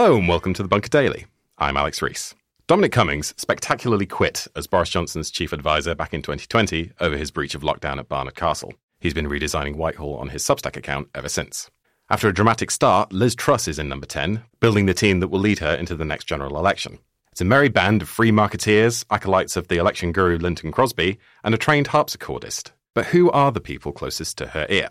Hello and welcome to the Bunker Daily. I'm Alex Rees. Dominic Cummings spectacularly quit as Boris Johnson's chief advisor back in 2020 over his breach of lockdown at Barnard Castle. He's been redesigning Whitehall on his Substack account ever since. After a dramatic start, Liz Truss is in number 10, building the team that will lead her into the next general election. It's a merry band of free marketeers, acolytes of the election guru Lynton Crosby, and a trained harpsichordist. But who are the people closest to her ear?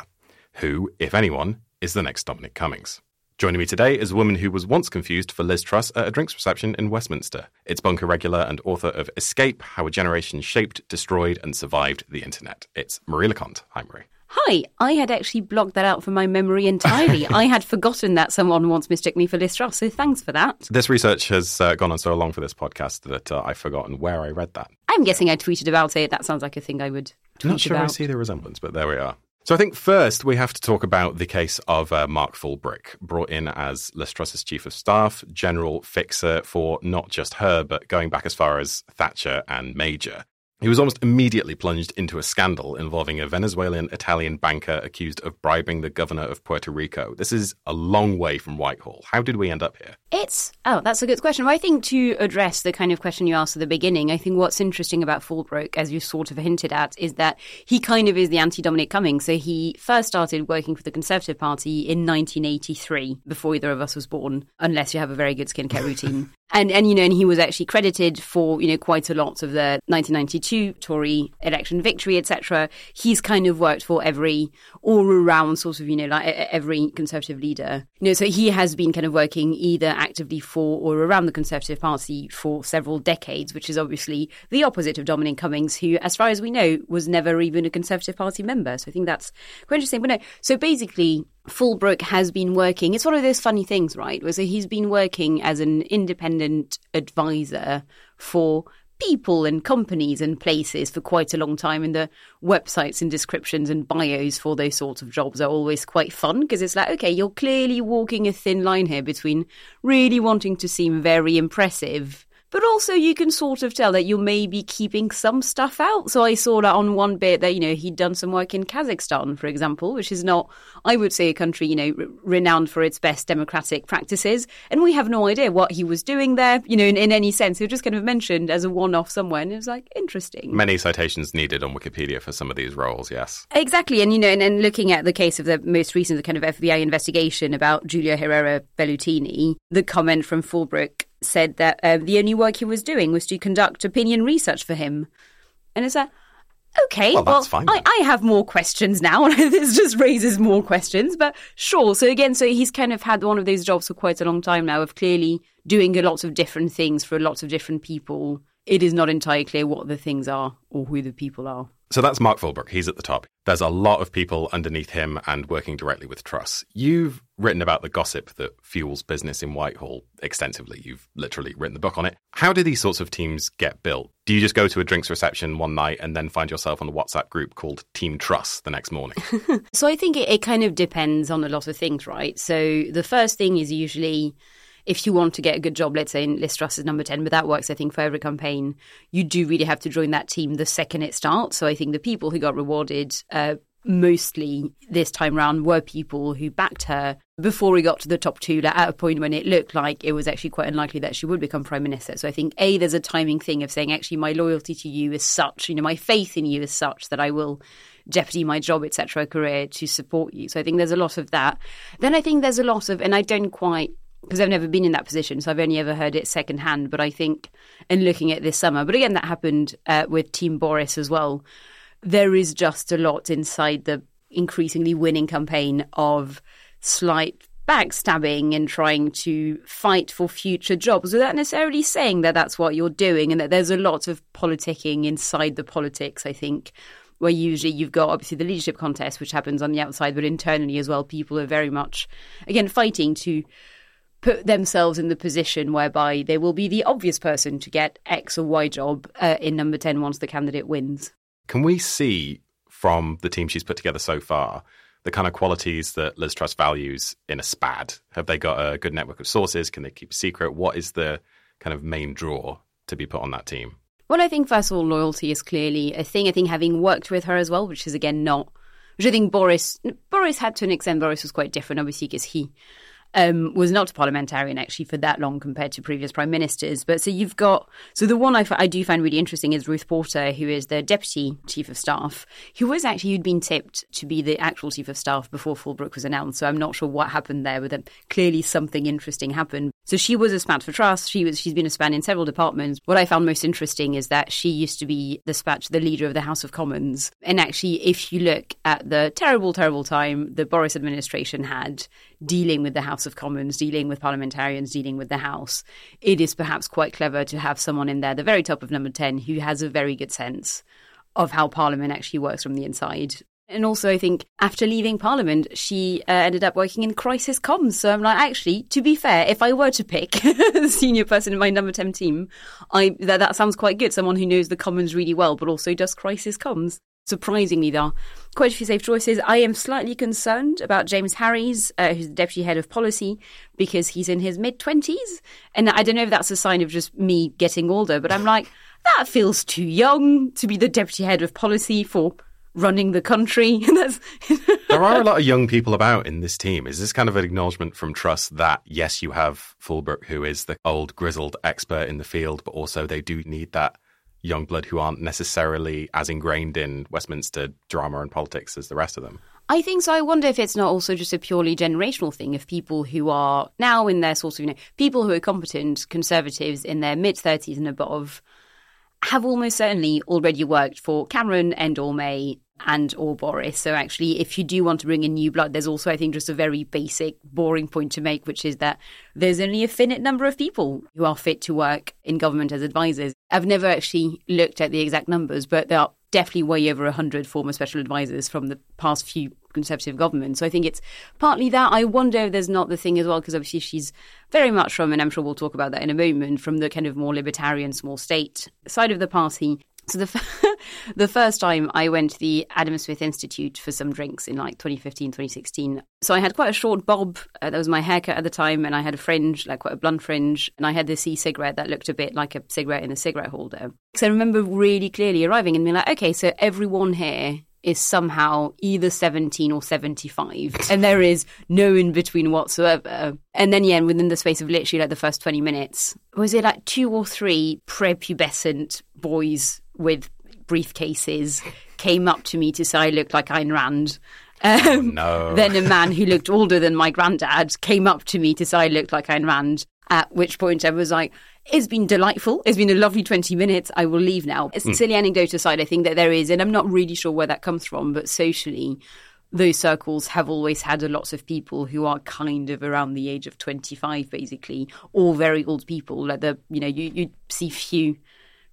Who, if anyone, is the next Dominic Cummings? Joining me today is a woman who was once confused for Liz Truss at a drinks reception in Westminster. It's bunker regular and author of Escape How a Generation Shaped, Destroyed, and Survived the Internet. It's Marie Le Conte. Hi, Marie. Hi, I had actually blocked that out from my memory entirely. I had forgotten that someone once mistook me for Liz Truss, so thanks for that. This research has uh, gone on so long for this podcast that uh, I've forgotten where I read that. I'm guessing I tweeted about it. That sounds like a thing I would tweet Not sure about. I see the resemblance, but there we are. So I think first we have to talk about the case of uh, Mark Fullbrook, brought in as Liz Truss's chief of staff, general fixer for not just her, but going back as far as Thatcher and Major. He was almost immediately plunged into a scandal involving a Venezuelan Italian banker accused of bribing the governor of Puerto Rico. This is a long way from Whitehall. How did we end up here? It's oh, that's a good question. Well, I think to address the kind of question you asked at the beginning, I think what's interesting about Fullbrook, as you sort of hinted at, is that he kind of is the anti-Dominic Cummings. So he first started working for the Conservative Party in 1983, before either of us was born, unless you have a very good skincare routine. And and you know, and he was actually credited for you know quite a lot of the 1992 Tory election victory, etc. He's kind of worked for every all around sort of you know like every Conservative leader. You know, so he has been kind of working either actively for or around the Conservative Party for several decades, which is obviously the opposite of Dominic Cummings, who, as far as we know, was never even a Conservative Party member. So I think that's quite interesting. But no, so basically. Fullbrook has been working. It's one of those funny things, right? So he's been working as an independent advisor for people and companies and places for quite a long time. And the websites and descriptions and bios for those sorts of jobs are always quite fun because it's like, okay, you're clearly walking a thin line here between really wanting to seem very impressive but also you can sort of tell that you're maybe keeping some stuff out. So I saw that on one bit that, you know, he'd done some work in Kazakhstan, for example, which is not, I would say, a country, you know, r- renowned for its best democratic practices. And we have no idea what he was doing there, you know, in, in any sense. He was just kind of mentioned as a one off somewhere. And it was like, interesting. Many citations needed on Wikipedia for some of these roles, yes. Exactly. And, you know, and, and looking at the case of the most recent the kind of FBI investigation about Giulio Herrera Velutini, the comment from Fullbrook said that uh, the only work he was doing was to conduct opinion research for him. And it's like, okay, Well, that's fine I. I have more questions now, and this just raises more questions, but sure. So again, so he's kind of had one of those jobs for quite a long time now of clearly doing a lot of different things for lots of different people. It is not entirely clear what the things are or who the people are. So that's Mark Fullbrook. He's at the top. There's a lot of people underneath him and working directly with Truss. You've written about the gossip that fuels business in Whitehall extensively. You've literally written the book on it. How do these sorts of teams get built? Do you just go to a drinks reception one night and then find yourself on a WhatsApp group called Team Truss the next morning? So I think it, it kind of depends on a lot of things, right? So the first thing is usually if you want to get a good job, let's say in Liz Truss is number 10, but that works, I think, for every campaign, you do really have to join that team the second it starts. So I think the people who got rewarded uh, mostly this time round were people who backed her before we got to the top two, at a point when it looked like it was actually quite unlikely that she would become prime minister. So I think A, there's a timing thing of saying, actually, my loyalty to you is such, you know, my faith in you is such that I will jeopardy my job, etc., career to support you. So I think there's a lot of that. Then I think there's a lot of, and I don't quite because I've never been in that position, so I've only ever heard it secondhand. But I think, in looking at this summer, but again, that happened uh, with Team Boris as well. There is just a lot inside the increasingly winning campaign of slight backstabbing and trying to fight for future jobs without necessarily saying that that's what you're doing, and that there's a lot of politicking inside the politics. I think where usually you've got obviously the leadership contest, which happens on the outside, but internally as well, people are very much again fighting to put themselves in the position whereby they will be the obvious person to get X or Y job uh, in number 10 once the candidate wins. Can we see from the team she's put together so far the kind of qualities that Liz Truss values in a SPAD? Have they got a good network of sources? Can they keep a secret? What is the kind of main draw to be put on that team? Well, I think first of all, loyalty is clearly a thing. I think having worked with her as well, which is again not, which I think Boris Boris had to an extent. Boris was quite different, obviously, because he um, was not a parliamentarian actually for that long compared to previous prime ministers. But so you've got so the one I, I do find really interesting is Ruth Porter, who is the deputy chief of staff, who was actually who'd been tipped to be the actual chief of staff before Fullbrook was announced. So I'm not sure what happened there, but clearly something interesting happened. So she was a SPAD for Truss. She was she's been a SPAD in several departments. What I found most interesting is that she used to be the SPAD, the leader of the House of Commons. And actually, if you look at the terrible, terrible time the Boris administration had dealing with the House of Commons, dealing with parliamentarians, dealing with the House, it is perhaps quite clever to have someone in there, the very top of number 10, who has a very good sense of how Parliament actually works from the inside. And also, I think after leaving Parliament, she uh, ended up working in crisis comms. So I'm like, actually, to be fair, if I were to pick a senior person in my number 10 team, I that, that sounds quite good. Someone who knows the Commons really well, but also does crisis comms surprisingly, are quite a few safe choices. I am slightly concerned about James Harries, uh, who's the deputy head of policy, because he's in his mid 20s. And I don't know if that's a sign of just me getting older, but I'm like, that feels too young to be the deputy head of policy for running the country. there are a lot of young people about in this team. Is this kind of an acknowledgement from Truss that, yes, you have Fullbrook, who is the old grizzled expert in the field, but also they do need that young blood who aren't necessarily as ingrained in Westminster drama and politics as the rest of them. I think so. I wonder if it's not also just a purely generational thing of people who are now in their sort of, you know, people who are competent conservatives in their mid 30s and above have almost certainly already worked for Cameron and or May and or Boris. So actually, if you do want to bring in new blood, there's also, I think, just a very basic, boring point to make, which is that there's only a finite number of people who are fit to work in government as advisors. I've never actually looked at the exact numbers, but there are definitely way over 100 former special advisors from the past few conservative governments. So I think it's partly that. I wonder if there's not the thing as well, because obviously she's very much from, and I'm sure we'll talk about that in a moment, from the kind of more libertarian small state side of the party. So the the first time I went to the Adam Smith Institute for some drinks in like 2015, 2016. So I had quite a short bob. Uh, that was my haircut at the time, and I had a fringe, like quite a blunt fringe, and I had this e-cigarette that looked a bit like a cigarette in a cigarette holder. So I remember really clearly arriving and being like, okay, so everyone here is somehow either 17 or 75 and there is no in between whatsoever and then yeah within the space of literally like the first 20 minutes was it like two or three prepubescent boys with briefcases came up to me to say I looked like Ayn Rand. Um, oh, no. Then a man who looked older than my granddad came up to me to say I looked like Ayn Rand. At which point I was like, it's been delightful. It's been a lovely 20 minutes. I will leave now. It's mm. silly anecdote aside, I think that there is, and I'm not really sure where that comes from, but socially, those circles have always had a lots of people who are kind of around the age of 25, basically, or very old people. Like the, you know, you, you see few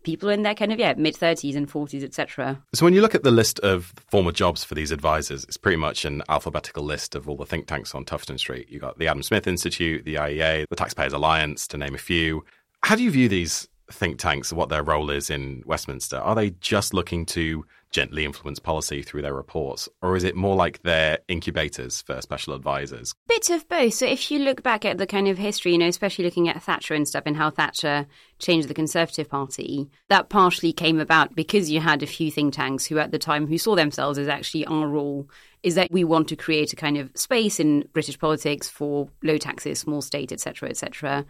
people in their kind of yeah mid 30s and 40s etc so when you look at the list of former jobs for these advisors it's pretty much an alphabetical list of all the think tanks on tufton street. You've got the adam smith institute the iea the taxpayers alliance to name a few. How do you view these think tanks and what their role is in westminster? Are they just looking to gently influence policy through their reports? Or is it more like they're incubators for special advisors? Bits of both. So if you look back at the kind of history, you know, especially looking at Thatcher and stuff and how Thatcher changed the Conservative Party, that partially came about because you had a few think tanks who at the time who saw themselves as actually our role is that we want to create a kind of space in British politics for low taxes, small state, etc., etc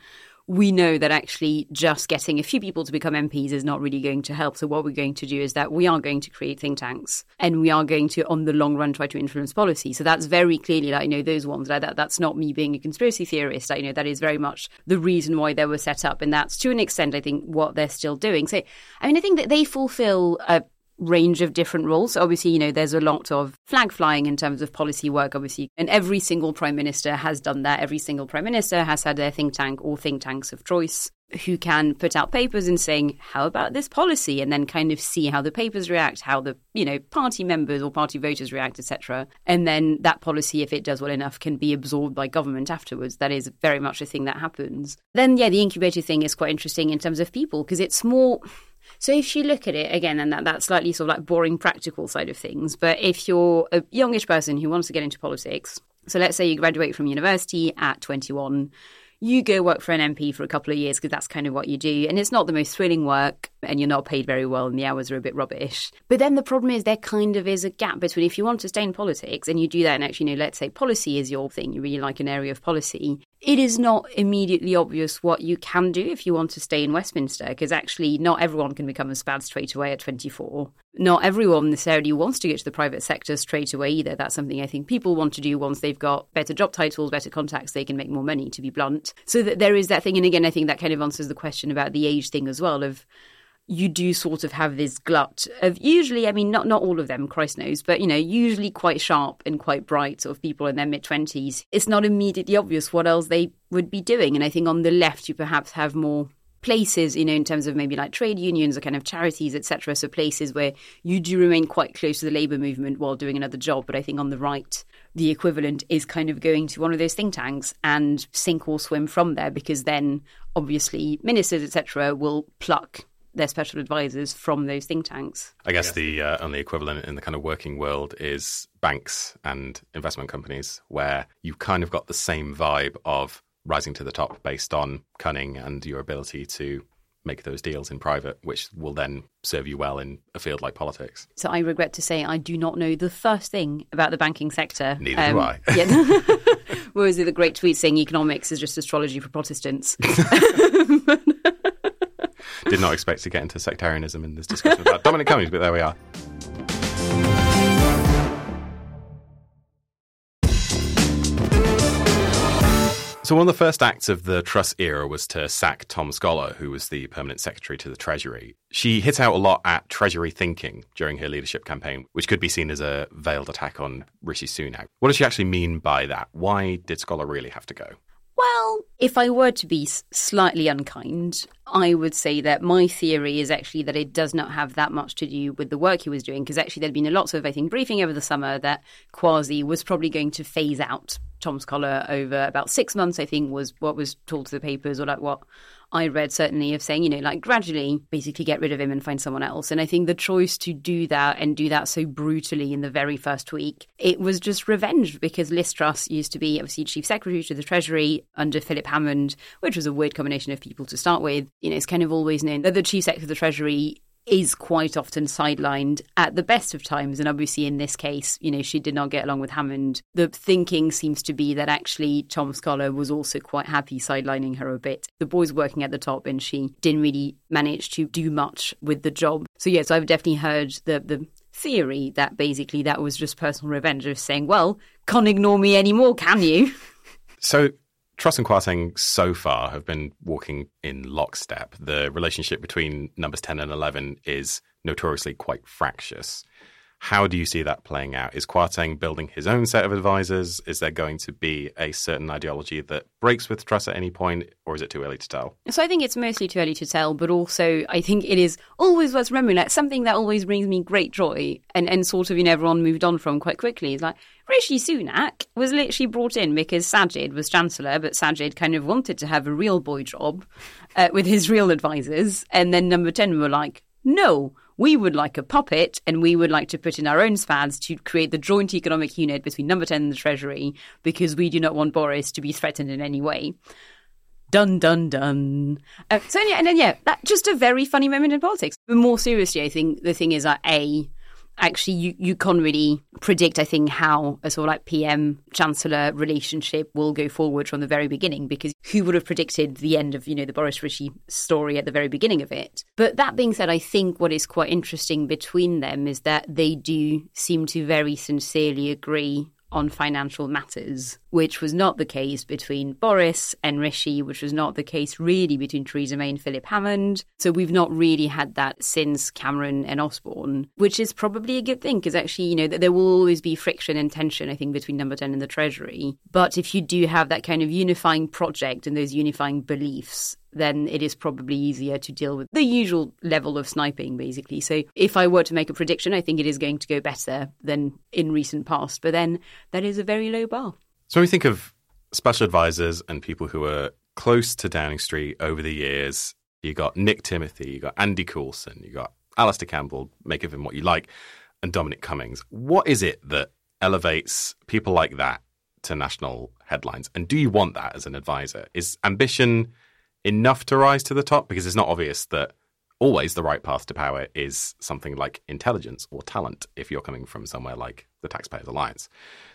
we know that actually just getting a few people to become MPs is not really going to help. So what we're going to do is that we are going to create think tanks and we are going to, on the long run, try to influence policy. So that's very clearly, like, you know, those ones, like that, that's not me being a conspiracy theorist. Like, you know, that is very much the reason why they were set up. And that's to an extent, I think, what they're still doing. So, I mean, I think that they fulfill a range of different roles. Obviously, you know, there's a lot of flag flying in terms of policy work, obviously. And every single prime minister has done that. Every single prime minister has had their think tank or think tanks of choice who can put out papers and saying, how about this policy? And then kind of see how the papers react, how the, you know, party members or party voters react, etc. And then that policy, if it does well enough, can be absorbed by government afterwards. That is very much a thing that happens. Then, yeah, the incubator thing is quite interesting in terms of people because it's more so if you look at it again, and that, that slightly sort of like boring practical side of things, but if you're a youngish person who wants to get into politics, so let's say you graduate from university at 21, you go work for an MP for a couple of years because that's kind of what you do. And it's not the most thrilling work and you're not paid very well and the hours are a bit rubbish. But then the problem is there kind of is a gap between if you want to stay in politics and you do that and actually, you know, let's say policy is your thing, you really like an area of policy, it is not immediately obvious what you can do if you want to stay in Westminster because actually not everyone can become a SPAD straight away at 24. Not everyone necessarily wants to get to the private sector straight away either. That's something I think people want to do once they've got better job titles, better contacts, they can make more money, to be blunt. So that there is that thing. And again, I think that kind of answers the question about the age thing as well of you do sort of have this glut of usually, I mean, not not all of them, Christ knows, but you know, usually quite sharp and quite bright sort of people in their mid twenties. It's not immediately obvious what else they would be doing, and I think on the left you perhaps have more places, you know, in terms of maybe like trade unions or kind of charities, etc. So places where you do remain quite close to the labour movement while doing another job. But I think on the right, the equivalent is kind of going to one of those think tanks and sink or swim from there, because then obviously ministers, etc., will pluck their special advisors from those think tanks. I guess the uh, only equivalent in the kind of working world is banks and investment companies, where you've kind of got the same vibe of rising to the top based on cunning and your ability to make those deals in private, which will then serve you well in a field like politics. So I regret to say I do not know the first thing about the banking sector. Neither um, do I. yeah. Whereas the great tweet saying economics is just astrology for Protestants. Did not expect to get into sectarianism in this discussion about Dominic Cummings, but there we are. So, one of the first acts of the Truss era was to sack Tom Scholar, who was the permanent secretary to the Treasury. She hit out a lot at Treasury thinking during her leadership campaign, which could be seen as a veiled attack on Rishi Sunak. What does she actually mean by that? Why did Scholar really have to go? Well, if I were to be slightly unkind, I would say that my theory is actually that it does not have that much to do with the work he was doing, because actually there'd been a lot of, I think, briefing over the summer that Kwasi was probably going to phase out Tom Scholar over about six months, I think, was what was told to the papers, or like what I read certainly of saying, you know, like gradually basically get rid of him and find someone else. And I think the choice to do that and do that so brutally in the very first week, it was just revenge because Liz Truss used to be obviously chief secretary to the Treasury under Philip Hammond, which was a weird combination of people to start with. You know, it's kind of always known that the chief secretary of the Treasury is quite often sidelined at the best of times. And obviously, in this case, you know, she did not get along with Hammond. The thinking seems to be that actually Tom Scholar was also quite happy sidelining her a bit. The boys working at the top, and she didn't really manage to do much with the job. So, yes, I've definitely heard the, the theory that basically that was just personal revenge of saying, well, can't ignore me anymore, can you? So Truss and Kwarteng so far have been walking in lockstep. The relationship between numbers 10 and 11 is notoriously quite fractious. How do you see that playing out? Is Kwarteng building his own set of advisors? Is there going to be a certain ideology that breaks with Truss at any point, or is it too early to tell? So I think it's mostly too early to tell, but also I think it is always worth remembering that something that always brings me great joy and, and sort of, you know, everyone moved on from quite quickly is like Rishi Sunak was literally brought in because Sajid was Chancellor, but Sajid kind of wanted to have a real boy job uh, with his real advisors. And then number 10 were like, no, we would like a puppet and we would like to put in our own SPADs to create the joint economic unit between number 10 and the Treasury because we do not want Boris to be threatened in any way. Dun dun dun. Uh, so yeah, and then yeah, that just a very funny moment in politics. But more seriously, I think the thing is that a actually you, you can't really predict, I think, how a sort of like PM Chancellor relationship will go forward from the very beginning, because who would have predicted the end of, you know, the Boris Rishi story at the very beginning of it? But that being said, I think what is quite interesting between them is that they do seem to very sincerely agree on financial matters, which was not the case between Boris and Rishi, which was not the case really between Theresa May and Philip Hammond. So we've not really had that since Cameron and Osborne, which is probably a good thing because actually, you know, there will always be friction and tension, I think, between number 10 and the Treasury. But if you do have that kind of unifying project and those unifying beliefs, then it is probably easier to deal with the usual level of sniping, basically. So if I were to make a prediction, I think it is going to go better than in recent past. But then that is a very low bar. So when we think of special advisors and people who are close to Downing Street over the years, you got Nick Timothy, you got Andy Coulson, you got Alastair Campbell, make of him what you like, and Dominic Cummings. What is it that elevates people like that to national headlines? And do you want that as an advisor? Is ambition enough to rise to the top? Because it's not obvious that always the right path to power is something like intelligence or talent if you're coming from somewhere like the Taxpayers Alliance.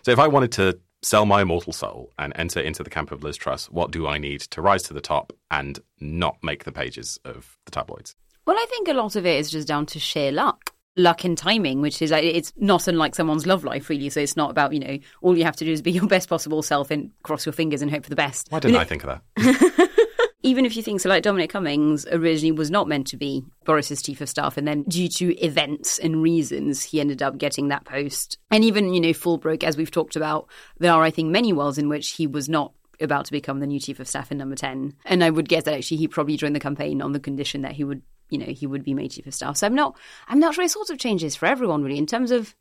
So if I wanted to sell my immortal soul and enter into the camp of Liz Truss, what do I need to rise to the top and not make the pages of the tabloids? Well, I think a lot of it is just down to sheer luck. Luck and timing, which is it's not unlike someone's love life, really. So it's not about you know all you have to do is be your best possible self and cross your fingers and hope for the best. Why didn't you know, I think of that? even if you think so, like Dominic Cummings originally was not meant to be Boris's chief of staff, and then due to events and reasons, he ended up getting that post. And even, you know, Fullbrook, as we've talked about, there are, I think, many worlds in which he was not about to become the new chief of staff in number 10. And I would guess that actually he probably joined the campaign on the condition that he would, you know, he would be made chief of staff. So I'm not, I'm not sure it sort of changes for everyone really in terms of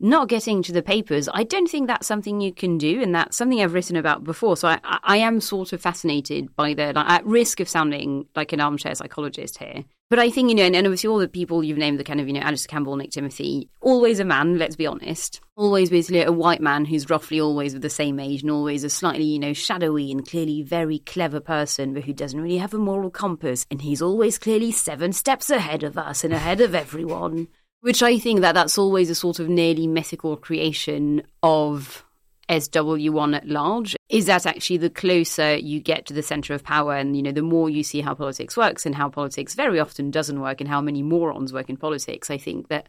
not getting to the papers, I don't think that's something you can do, and that's something I've written about before. So I, I am sort of fascinated by the, like, at risk of sounding like an armchair psychologist here. But I think, you know, and, and obviously all the people you've named, the kind of, you know, Alastair Campbell, Nick Timothy, always a man, let's be honest. Always basically a white man who's roughly always of the same age and always a slightly, you know, shadowy and clearly very clever person, but who doesn't really have a moral compass. And he's always clearly seven steps ahead of us and ahead of everyone. Which I think that that's always a sort of nearly mythical creation of SW1 at large is that actually the closer you get to the center of power and you know the more you see how politics works and how politics very often doesn't work and how many morons work in politics i think that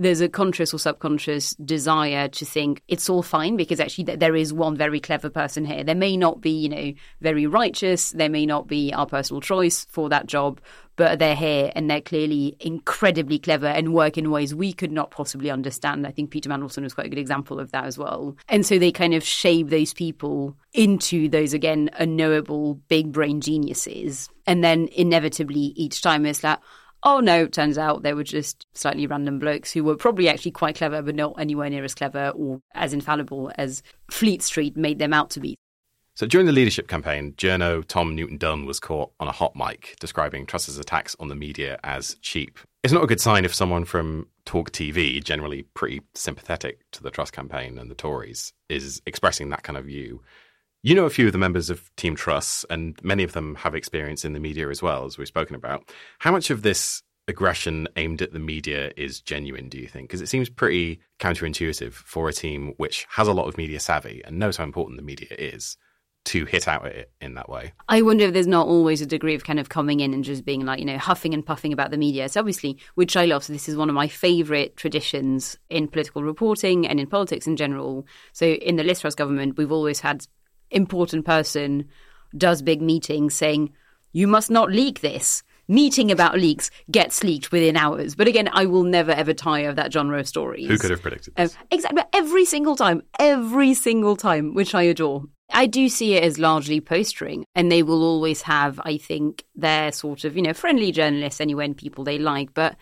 there's a conscious or subconscious desire to think it's all fine because actually there is one very clever person here. There may not be, you know, very righteous. There may not be our personal choice for that job, but they're here and they're clearly incredibly clever and work in ways we could not possibly understand. I think Peter Mandelson was quite a good example of that as well. And so they kind of shape those people into those, again, unknowable big brain geniuses. And then inevitably each time it's like, Oh no, it turns out they were just slightly random blokes who were probably actually quite clever, but not anywhere near as clever or as infallible as Fleet Street made them out to be. So during the leadership campaign, journo Tom Newton Dunn was caught on a hot mic describing Truss's attacks on the media as cheap. It's not a good sign if someone from Talk TV, generally pretty sympathetic to the Truss campaign and the Tories, is expressing that kind of view. You know a few of the members of Team Truss, and many of them have experience in the media as well, as we've spoken about. How much of this aggression aimed at the media is genuine, do you think? Because it seems pretty counterintuitive for a team which has a lot of media savvy and knows how important the media is to hit out at it in that way. I wonder if there's not always a degree of kind of coming in and just being like, you know, huffing and puffing about the media. So obviously, which I love. So this is one of my favourite traditions in political reporting and in politics in general. So in the Liz Truss government, we've always had important person does big meetings saying, you must not leak this. Meeting about leaks gets leaked within hours. But again, I will never ever tire of that genre of stories. Who could have predicted this? Um, exactly. Every single time. Every single time, which I adore. I do see it as largely postering, and they will always have, I think, their sort of, you know, friendly journalists anyway, people they like. But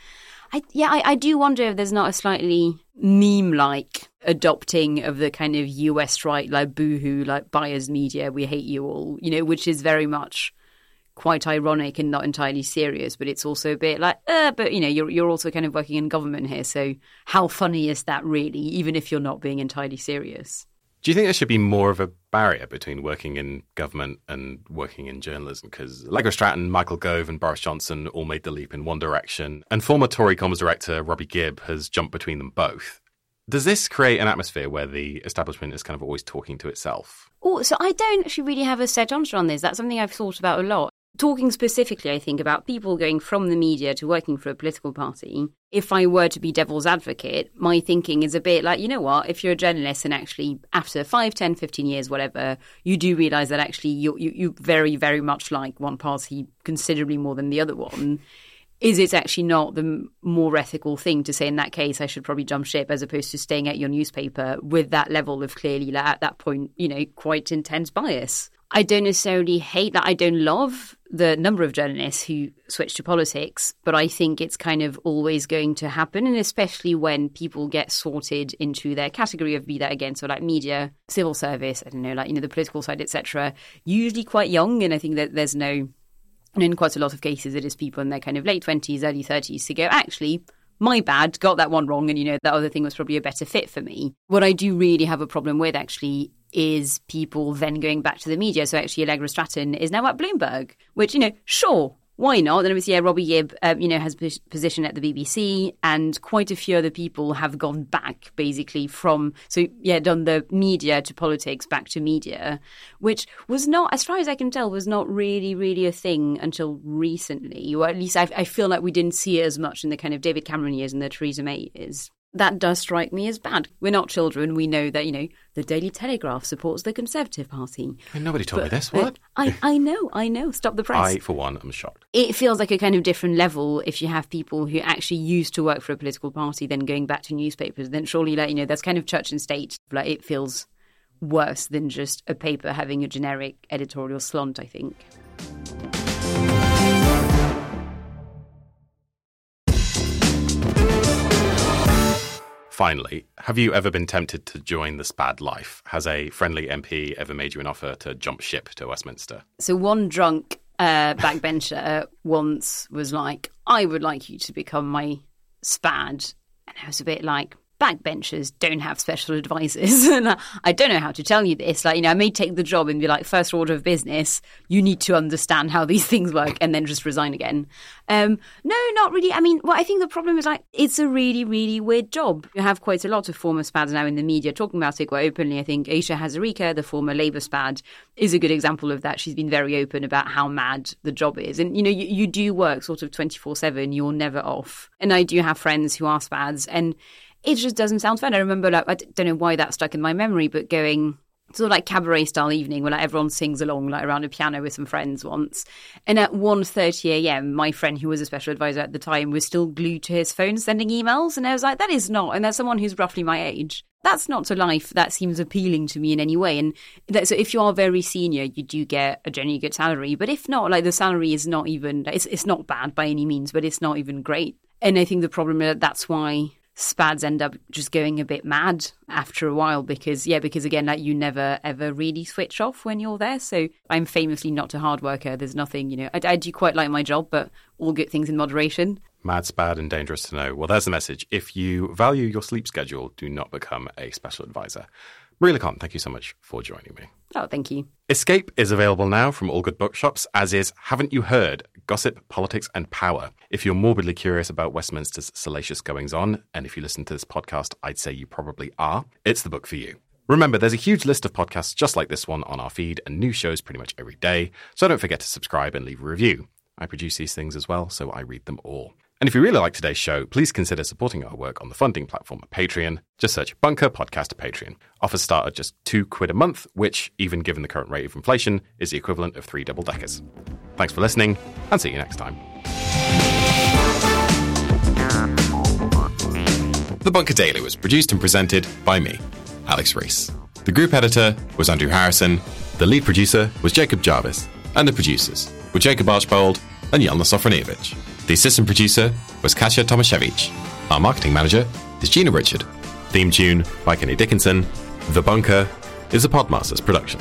I, yeah, I, I do wonder if there's not a slightly meme like adopting of the kind of US right, like boohoo, like buyers media, we hate you all, you know, which is very much quite ironic and not entirely serious, but it's also a bit like, uh, but you know, you're you're also kind of working in government here, so how funny is that really, even if you're not being entirely serious? Do you think there should be more of a barrier between working in government and working in journalism? Because Allegra Stratton, Michael Gove, and Boris Johnson all made the leap in one direction, and former Tory comms director Robbie Gibb has jumped between them both. Does this create an atmosphere where the establishment is kind of always talking to itself? Oh, so I don't actually really have a set answer on this. That's something I've thought about a lot talking specifically, I think, about people going from the media to working for a political party, if I were to be devil's advocate, my thinking is a bit like, you know what, if you're a journalist and actually after 5, 10, 15 years, whatever, you do realize that actually you, you, you very, very much like one party considerably more than the other one. Is it actually not the more ethical thing to say in that case I should probably jump ship as opposed to staying at your newspaper with that level of clearly at that point, you know, quite intense bias? I don't necessarily hate that. I don't love the number of journalists who switch to politics, but I think it's kind of always going to happen, and especially when people get sorted into their category of be that again, so like media, civil service, I don't know, like you know the political side, etc. Usually quite young, and I think that there's no, and in quite a lot of cases, it is people in their kind of late twenties, early thirties to go actually my bad, got that one wrong, and you know, that other thing was probably a better fit for me. What I do really have a problem with actually is people then going back to the media. So actually, Allegra Stratton is now at Bloomberg, which, you know, sure, why not? Then obviously, yeah, Robbie Gibb, um, you know, has a position at the BBC, and quite a few other people have gone back, basically from so yeah, done the media to politics, back to media, which was not, as far as I can tell, was not really, really a thing until recently, or at least I, I feel like we didn't see it as much in the kind of David Cameron years and the Theresa May years that does strike me as bad. We're not children. We know that, you know, the Daily Telegraph supports the Conservative Party. Mean, nobody told but, me this. Uh, what? I, I know, I know. Stop the press. I, for one, am shocked. It feels like a kind of different level if you have people who actually used to work for a political party, then going back to newspapers. Then surely, like, you know, that's kind of church and state. Like, it feels worse than just a paper having a generic editorial slant, I think. Finally, have you ever been tempted to join the SPAD life? Has a friendly MP ever made you an offer to jump ship to Westminster? So, one drunk uh, backbencher once was like, I would like you to become my SPAD. And I was a bit like, backbenchers don't have special advisors. and I don't know how to tell you this. Like, you know, I may take the job and be like, first order of business, you need to understand how these things work and then just resign again. Um, no, not really. I mean, well, I think the problem is like, it's a really, really weird job. You have quite a lot of former SPADs now in the media talking about it quite openly. I think Ayesha Hazarika, the former Labour SPAD, is a good example of that. She's been very open about how mad the job is. And, you know, you, you do work sort of 24 7, you're never off. And I do have friends who are SPADs and it just doesn't sound fun. I remember, like, I don't know why that stuck in my memory, but going sort of like cabaret style evening where like everyone sings along like around a piano with some friends once. And at 1.30am my friend who was a special advisor at the time was still glued to his phone sending emails. And i was like that is not and that's someone who's roughly my age. That's not a life that seems appealing to me in any way. And that, so if you are very senior you do get a genuinely good salary. But if not like the salary is not even it's, it's not bad by any means but it's not even great. And i think the problem is that's why spads end up just going a bit mad after a while because yeah because again like you never ever really switch off when you're there. So i'm famously not a hard worker. There's nothing you know I, I do quite like my job but all good things in moderation. Mad spad and dangerous to know. Well there's the message. If you value your sleep schedule do not become a special advisor Marie Le thank you so much for joining me. Oh, thank you. Escape is available now from all good bookshops, as is Haven't You Heard? Gossip, Politics and Power. If you're morbidly curious about Westminster's salacious goings on, and if you listen to this podcast, I'd say you probably are, it's the book for you. Remember, there's a huge list of podcasts just like this one on our feed and new shows pretty much every day, so don't forget to subscribe and leave a review. I produce these things as well, so I read them all. And if you really like today's show, please consider supporting our work on the funding platform at Patreon. Just search Bunker Podcast Patreon. Offers start at just two quid a month, which, even given the current rate of inflation, is the equivalent of three double deckers. Thanks for listening, and see you next time. The Bunker Daily was produced and presented by me, Alex Rees. The group editor was Andrew Harrison, the lead producer was Jacob Jarvis, and the producers were Jacob Archbold and Jelena Sofronijevic. The assistant producer was Kasia Tomasiewicz. Our marketing manager is Gina Richard. Theme tune by Kenny Dickinson. The Bunker is a Podmasters production.